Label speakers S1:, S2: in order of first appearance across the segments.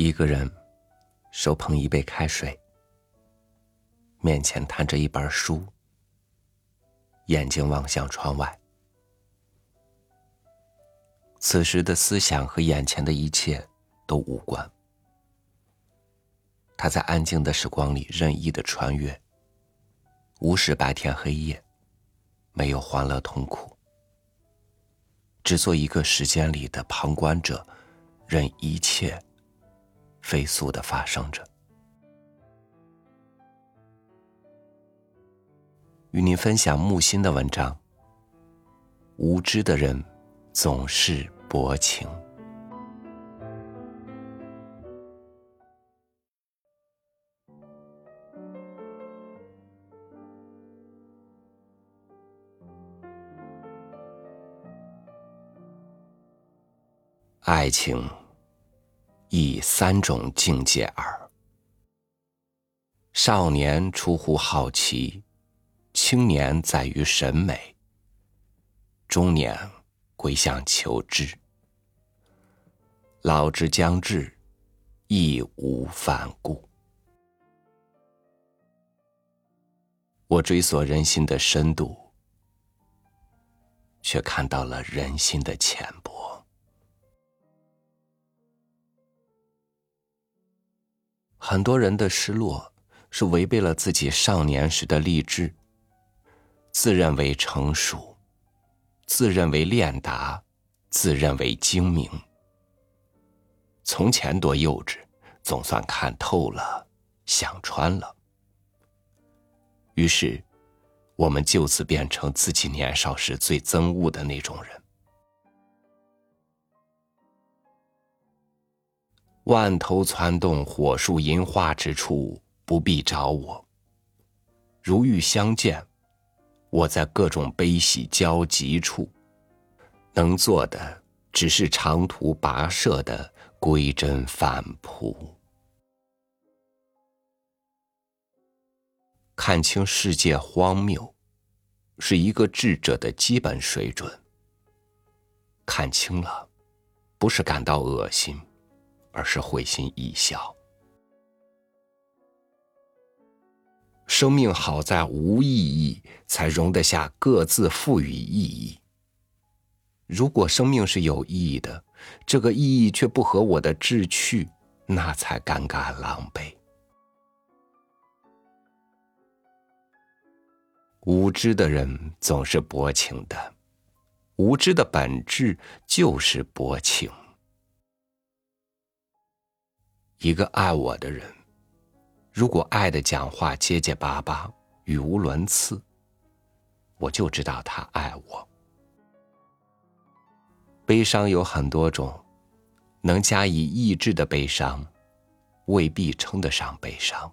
S1: 一个人手捧一杯开水，面前摊着一本书，眼睛望向窗外。此时的思想和眼前的一切都无关。他在安静的时光里任意的穿越，无视白天黑夜，没有欢乐痛苦，只做一个时间里的旁观者，任一切。飞速的发生着。与您分享木心的文章。无知的人总是薄情。爱情。以三种境界耳。少年出乎好奇，青年在于审美，中年归向求知，老之将至，义无反顾。我追索人心的深度，却看到了人心的浅薄。很多人的失落，是违背了自己少年时的励志。自认为成熟，自认为练达，自认为精明。从前多幼稚，总算看透了，想穿了。于是，我们就此变成自己年少时最憎恶的那种人。万头攒动，火树银花之处，不必找我。如遇相见，我在各种悲喜交集处，能做的只是长途跋涉的归真返璞。看清世界荒谬，是一个智者的基本水准。看清了，不是感到恶心。而是会心一笑。生命好在无意义，才容得下各自赋予意义。如果生命是有意义的，这个意义却不合我的志趣，那才尴尬狼狈。无知的人总是薄情的，无知的本质就是薄情。一个爱我的人，如果爱的讲话结结巴巴、语无伦次，我就知道他爱我。悲伤有很多种，能加以抑制的悲伤，未必称得上悲伤。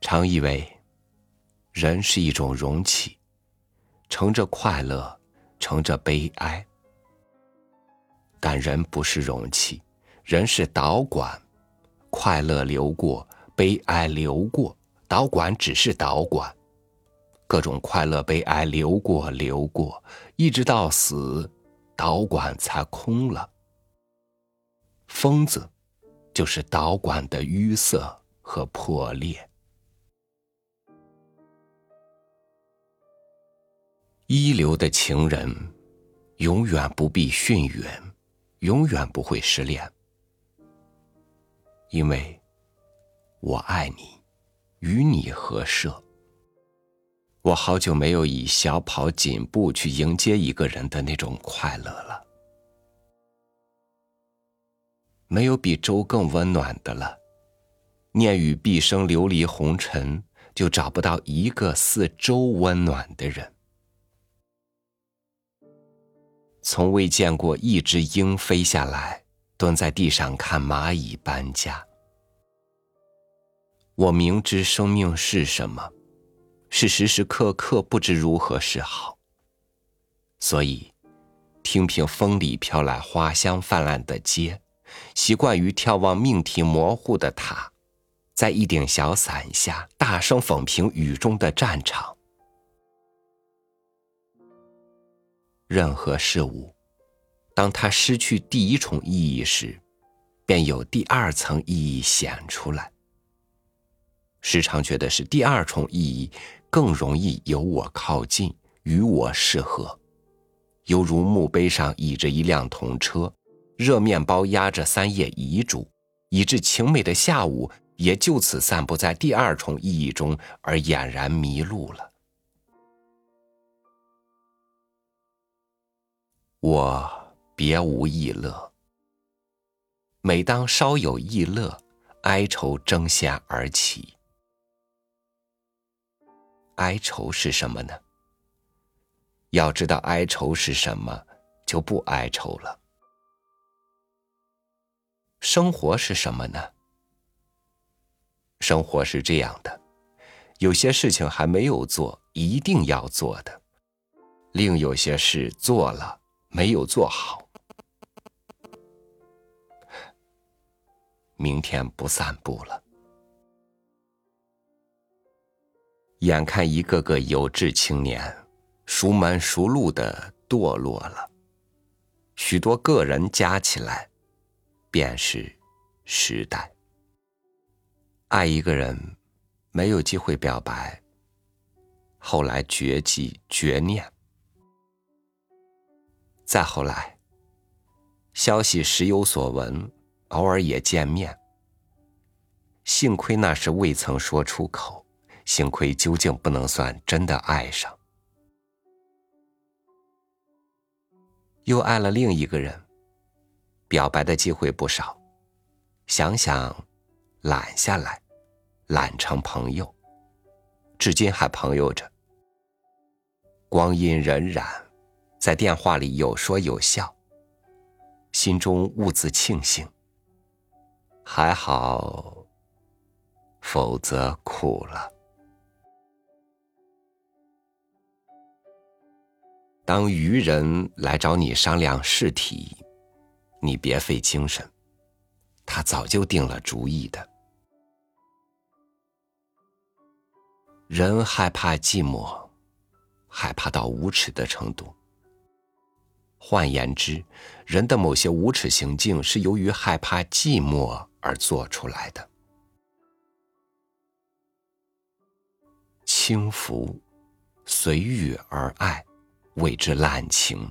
S1: 常以为，人是一种容器，盛着快乐，盛着悲哀。但人不是容器，人是导管，快乐流过，悲哀流过，导管只是导管，各种快乐悲哀流过流过，一直到死，导管才空了。疯子，就是导管的淤塞和破裂。一流的情人，永远不必逊远。永远不会失恋，因为我爱你，与你合设。我好久没有以小跑紧步去迎接一个人的那种快乐了。没有比粥更温暖的了。念与毕生流离红尘，就找不到一个似粥温暖的人。从未见过一只鹰飞下来，蹲在地上看蚂蚁搬家。我明知生命是什么，是时时刻刻不知如何是好。所以，听凭风里飘来花香泛滥的街，习惯于眺望命题模糊的塔，在一顶小伞下大声讽评雨中的战场。任何事物，当它失去第一重意义时，便有第二层意义显出来。时常觉得是第二重意义更容易由我靠近，与我适合，犹如墓碑上倚着一辆铜车，热面包压着三页遗嘱，以致晴美的下午也就此散布在第二重意义中而俨然迷路了。我别无异乐。每当稍有异乐，哀愁争先而起。哀愁是什么呢？要知道哀愁是什么，就不哀愁了。生活是什么呢？生活是这样的：有些事情还没有做，一定要做的；另有些事做了。没有做好，明天不散步了。眼看一个个有志青年熟门熟路的堕落了，许多个人加起来，便是时代。爱一个人，没有机会表白，后来绝迹绝念。再后来，消息时有所闻，偶尔也见面。幸亏那时未曾说出口，幸亏究竟不能算真的爱上。又爱了另一个人，表白的机会不少，想想，懒下来，懒成朋友，至今还朋友着。光阴荏苒。在电话里有说有笑，心中兀自庆幸。还好，否则苦了。当愚人来找你商量试题，你别费精神，他早就定了主意的。人害怕寂寞，害怕到无耻的程度。换言之，人的某些无耻行径是由于害怕寂寞而做出来的。轻浮、随遇而爱，谓之滥情；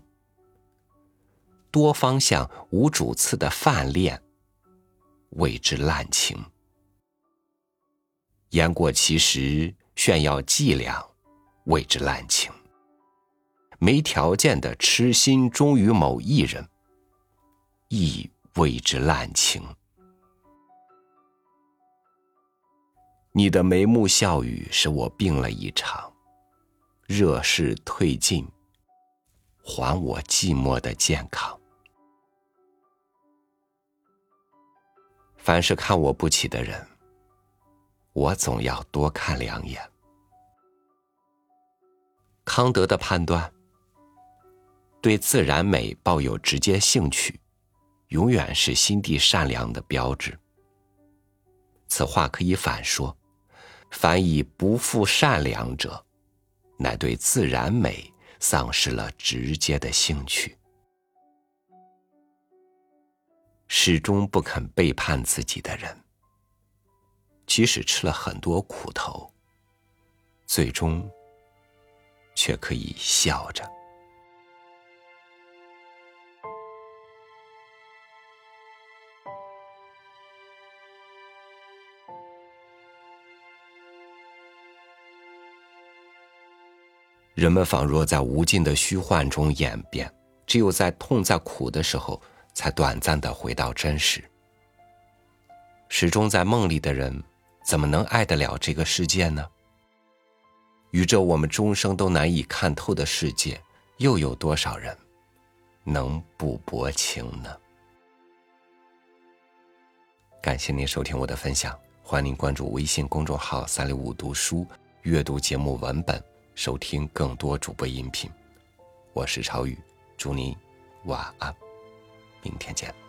S1: 多方向、无主次的泛恋，谓之滥情；言过其实、炫耀伎俩，谓之滥情。没条件的痴心忠于某一人，亦谓之滥情。你的眉目笑语使我病了一场，热势退尽，还我寂寞的健康。凡是看我不起的人，我总要多看两眼。康德的判断。对自然美抱有直接兴趣，永远是心地善良的标志。此话可以反说：凡以不负善良者，乃对自然美丧失了直接的兴趣，始终不肯背叛自己的人，即使吃了很多苦头，最终却可以笑着。人们仿若在无尽的虚幻中演变，只有在痛在苦的时候，才短暂的回到真实。始终在梦里的人，怎么能爱得了这个世界呢？与这我们终生都难以看透的世界，又有多少人能不薄情呢？感谢您收听我的分享，欢迎您关注微信公众号“三六五读书”，阅读节目文本。收听更多主播音频，我是朝宇，祝您晚安，明天见。